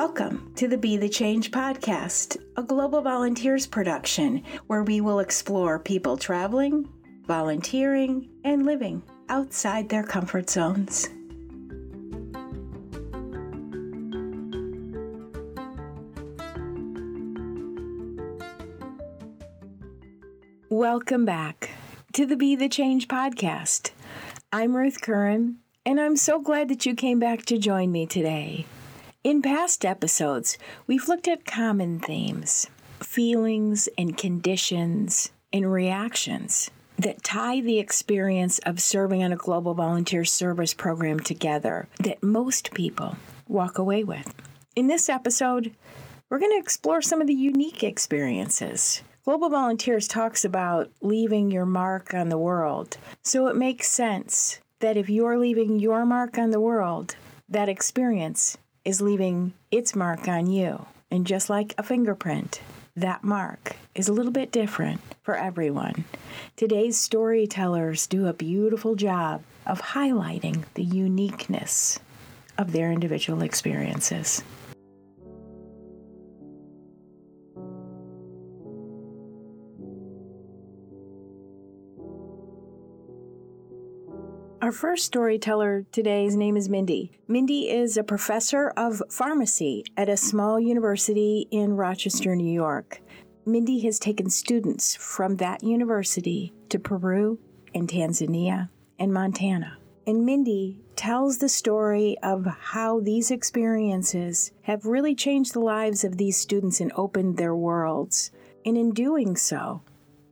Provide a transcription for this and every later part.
Welcome to the Be the Change podcast, a Global Volunteers production where we will explore people traveling, volunteering, and living outside their comfort zones. Welcome back to the Be the Change podcast. I'm Ruth Curran, and I'm so glad that you came back to join me today. In past episodes, we've looked at common themes, feelings and conditions and reactions that tie the experience of serving on a global volunteer service program together that most people walk away with. In this episode, we're going to explore some of the unique experiences Global Volunteers talks about leaving your mark on the world. So it makes sense that if you're leaving your mark on the world, that experience is leaving its mark on you. And just like a fingerprint, that mark is a little bit different for everyone. Today's storytellers do a beautiful job of highlighting the uniqueness of their individual experiences. Our first storyteller today's name is Mindy. Mindy is a professor of pharmacy at a small university in Rochester, New York. Mindy has taken students from that university to Peru and Tanzania and Montana. And Mindy tells the story of how these experiences have really changed the lives of these students and opened their worlds. And in doing so,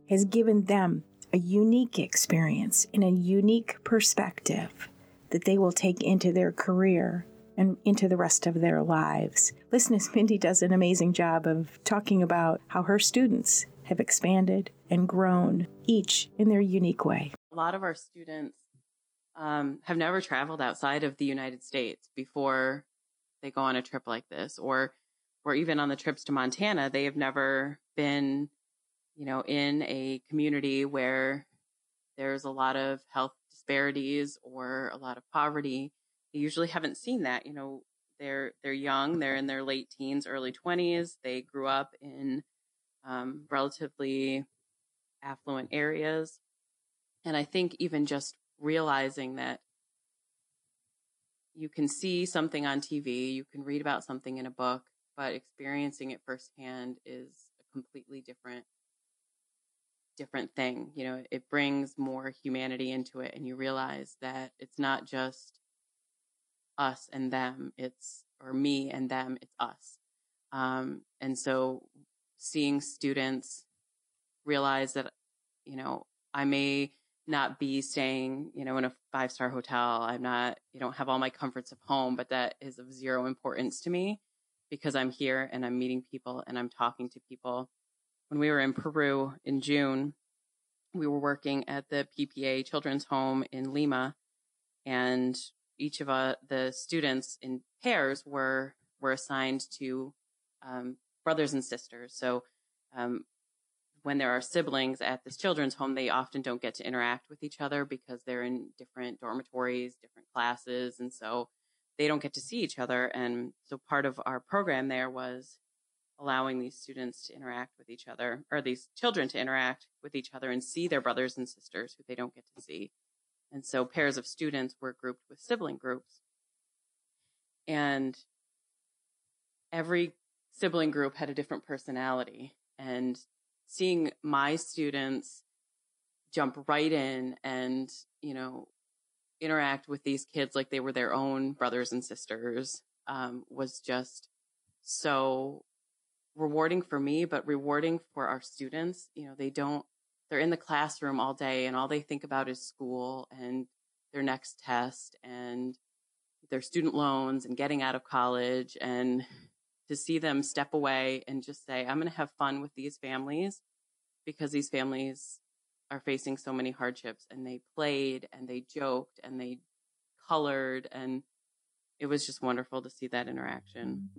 has given them a unique experience and a unique perspective that they will take into their career and into the rest of their lives. Listen as Mindy does an amazing job of talking about how her students have expanded and grown, each in their unique way. A lot of our students um, have never traveled outside of the United States before they go on a trip like this, or or even on the trips to Montana, they have never been you know, in a community where there's a lot of health disparities or a lot of poverty, they usually haven't seen that. You know, they're they're young, they're in their late teens, early twenties. They grew up in um, relatively affluent areas, and I think even just realizing that you can see something on TV, you can read about something in a book, but experiencing it firsthand is a completely different different thing. You know, it brings more humanity into it and you realize that it's not just us and them, it's, or me and them, it's us. Um, and so seeing students realize that, you know, I may not be staying, you know, in a five star hotel. I'm not, you don't have all my comforts of home, but that is of zero importance to me because I'm here and I'm meeting people and I'm talking to people when we were in Peru in June, we were working at the PPA Children's Home in Lima, and each of uh, the students in pairs were were assigned to um, brothers and sisters. So um, when there are siblings at this children's home, they often don't get to interact with each other because they're in different dormitories, different classes, and so they don't get to see each other. And so part of our program there was allowing these students to interact with each other or these children to interact with each other and see their brothers and sisters who they don't get to see. And so pairs of students were grouped with sibling groups. And every sibling group had a different personality and seeing my students jump right in and, you know, interact with these kids like they were their own brothers and sisters um, was just so rewarding for me, but rewarding for our students. You know, they don't, they're in the classroom all day and all they think about is school and their next test and their student loans and getting out of college and to see them step away and just say, I'm going to have fun with these families because these families are facing so many hardships and they played and they joked and they colored and it was just wonderful to see that interaction.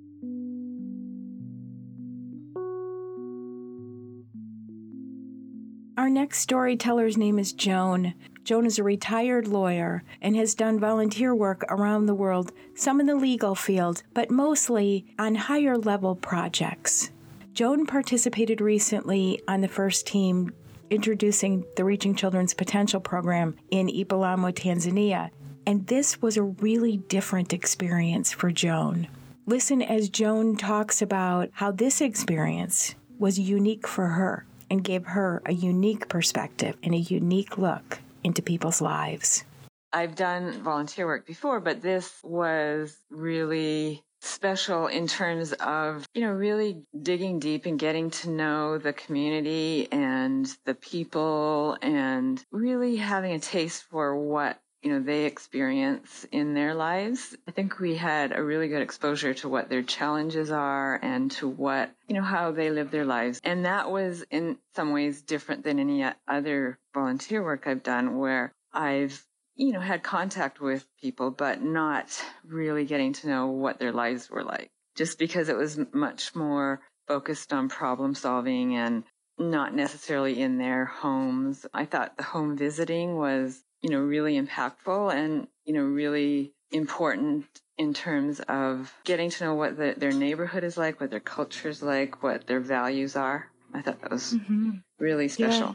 Our next storyteller's name is Joan. Joan is a retired lawyer and has done volunteer work around the world, some in the legal field, but mostly on higher level projects. Joan participated recently on the first team introducing the Reaching Children's Potential program in Ipalamwa, Tanzania, and this was a really different experience for Joan. Listen as Joan talks about how this experience was unique for her and gave her a unique perspective and a unique look into people's lives. I've done volunteer work before, but this was really special in terms of, you know, really digging deep and getting to know the community and the people and really having a taste for what you know, they experience in their lives. I think we had a really good exposure to what their challenges are and to what, you know, how they live their lives. And that was in some ways different than any other volunteer work I've done where I've, you know, had contact with people, but not really getting to know what their lives were like. Just because it was much more focused on problem solving and not necessarily in their homes. I thought the home visiting was you know, really impactful and, you know, really important in terms of getting to know what the, their neighborhood is like, what their culture is like, what their values are. I thought that was mm-hmm. really special. Yeah.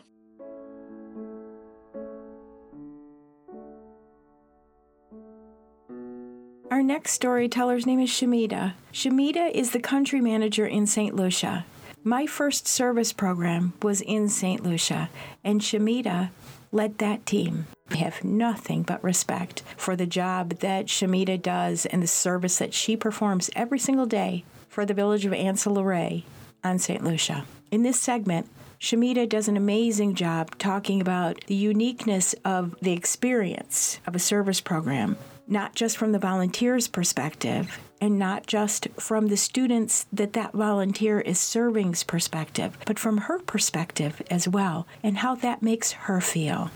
Our next storyteller's name is Shamita. Shamita is the country manager in St. Lucia. My first service program was in St. Lucia, and Shamita led that team. I have nothing but respect for the job that Shamita does and the service that she performs every single day for the village of Anse-la-Raye on St. Lucia. In this segment, Shamita does an amazing job talking about the uniqueness of the experience of a service program, not just from the volunteer's perspective and not just from the students that that volunteer is serving's perspective, but from her perspective as well, and how that makes her feel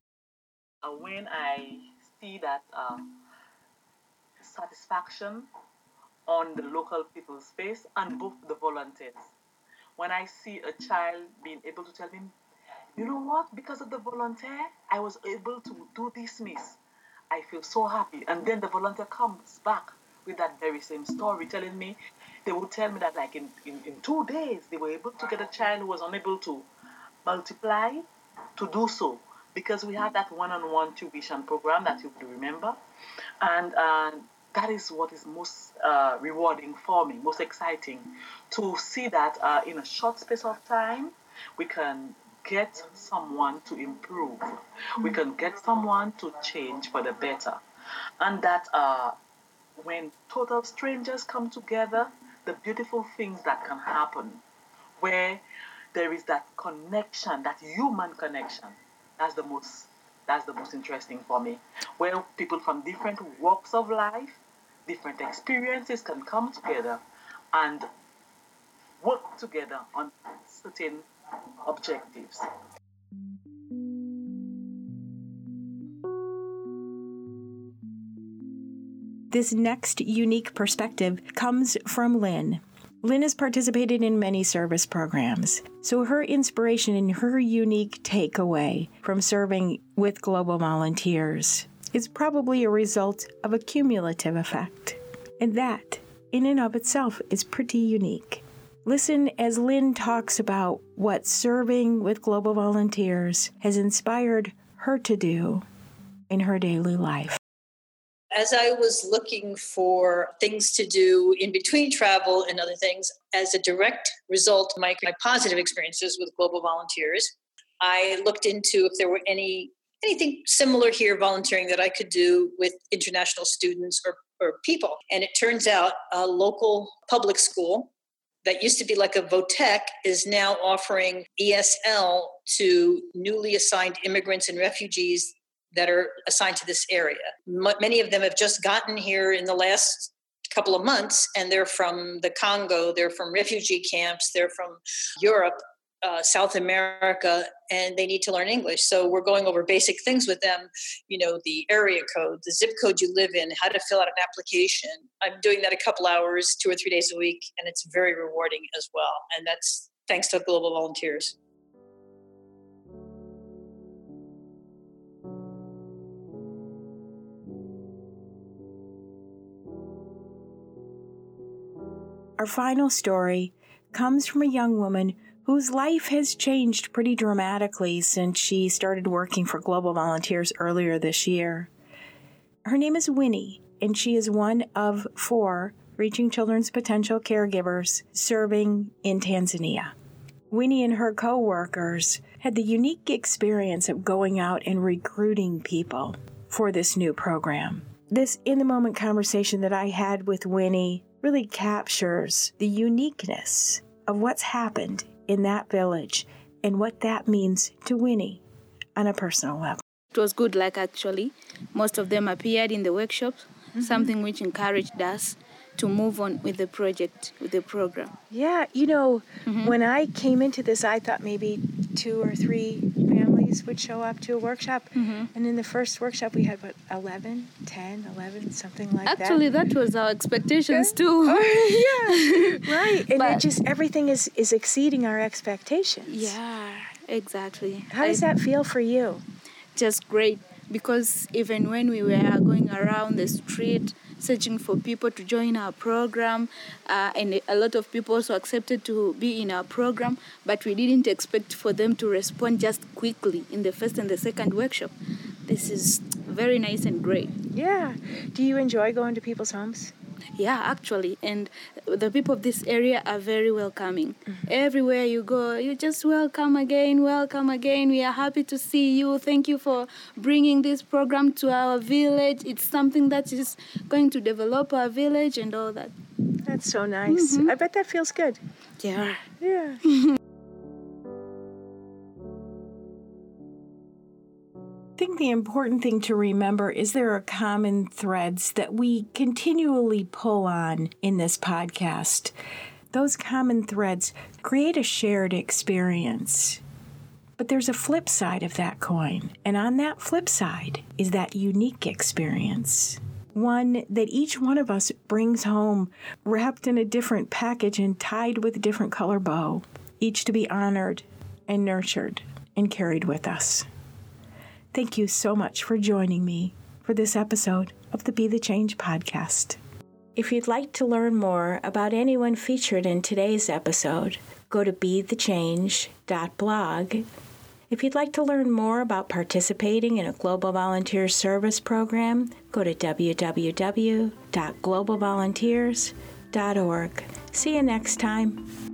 when I see that uh, satisfaction on the local people's face and both the volunteers. When I see a child being able to tell me, you know what, because of the volunteer, I was able to do this, miss. I feel so happy. And then the volunteer comes back with that very same story, telling me, they would tell me that like in, in, in two days, they were able to get a child who was unable to multiply to do so. Because we had that one-on-one tuition program that you would remember, and uh, that is what is most uh, rewarding for me, most exciting, to see that uh, in a short space of time we can get someone to improve, we can get someone to change for the better, and that uh, when total strangers come together, the beautiful things that can happen, where there is that connection, that human connection that's the most that's the most interesting for me. Where people from different walks of life, different experiences can come together and work together on certain objectives. This next unique perspective comes from Lynn. Lynn has participated in many service programs, so her inspiration and her unique takeaway from serving with Global Volunteers is probably a result of a cumulative effect. And that, in and of itself, is pretty unique. Listen as Lynn talks about what serving with Global Volunteers has inspired her to do in her daily life as I was looking for things to do in between travel and other things, as a direct result of my, my positive experiences with Global Volunteers, I looked into if there were any anything similar here volunteering that I could do with international students or, or people. And it turns out a local public school that used to be like a VOTEC is now offering ESL to newly assigned immigrants and refugees that are assigned to this area. M- many of them have just gotten here in the last couple of months, and they're from the Congo, they're from refugee camps, they're from Europe. Uh, South America, and they need to learn English. So we're going over basic things with them. You know, the area code, the zip code you live in, how to fill out an application. I'm doing that a couple hours, two or three days a week, and it's very rewarding as well. And that's thanks to Global Volunteers. Our final story comes from a young woman whose life has changed pretty dramatically since she started working for Global Volunteers earlier this year. Her name is Winnie, and she is one of four Reaching Children's Potential caregivers serving in Tanzania. Winnie and her co workers had the unique experience of going out and recruiting people for this new program. This in the moment conversation that I had with Winnie really captures the uniqueness of what's happened in that village and what that means to Winnie on a personal level. It was good luck actually. Most of them appeared in the workshops, mm-hmm. something which encouraged us to move on with the project, with the program. Yeah, you know, mm-hmm. when I came into this, I thought maybe two or three families would show up to a workshop. Mm-hmm. And in the first workshop, we had, what, 11, 10, 11, something like Actually, that? Actually, that was our expectations too. Oh, yeah, right. And but, it just, everything is, is exceeding our expectations. Yeah, exactly. How does I, that feel for you? Just great. Because even when we were going around the street, searching for people to join our program, uh, and a lot of people also accepted to be in our program, but we didn't expect for them to respond just quickly in the first and the second workshop. This is very nice and great. Yeah. Do you enjoy going to people's homes? Yeah, actually, and the people of this area are very welcoming. Mm-hmm. Everywhere you go, you just welcome again, welcome again. We are happy to see you. Thank you for bringing this program to our village. It's something that is going to develop our village and all that. That's so nice. Mm-hmm. I bet that feels good. Yeah. Yeah. think the important thing to remember is there are common threads that we continually pull on in this podcast. Those common threads create a shared experience. But there's a flip side of that coin, and on that flip side is that unique experience. One that each one of us brings home wrapped in a different package and tied with a different color bow, each to be honored and nurtured and carried with us. Thank you so much for joining me for this episode of the Be the Change podcast. If you'd like to learn more about anyone featured in today's episode, go to bethechange.blog. If you'd like to learn more about participating in a Global Volunteer Service program, go to www.globalvolunteers.org. See you next time.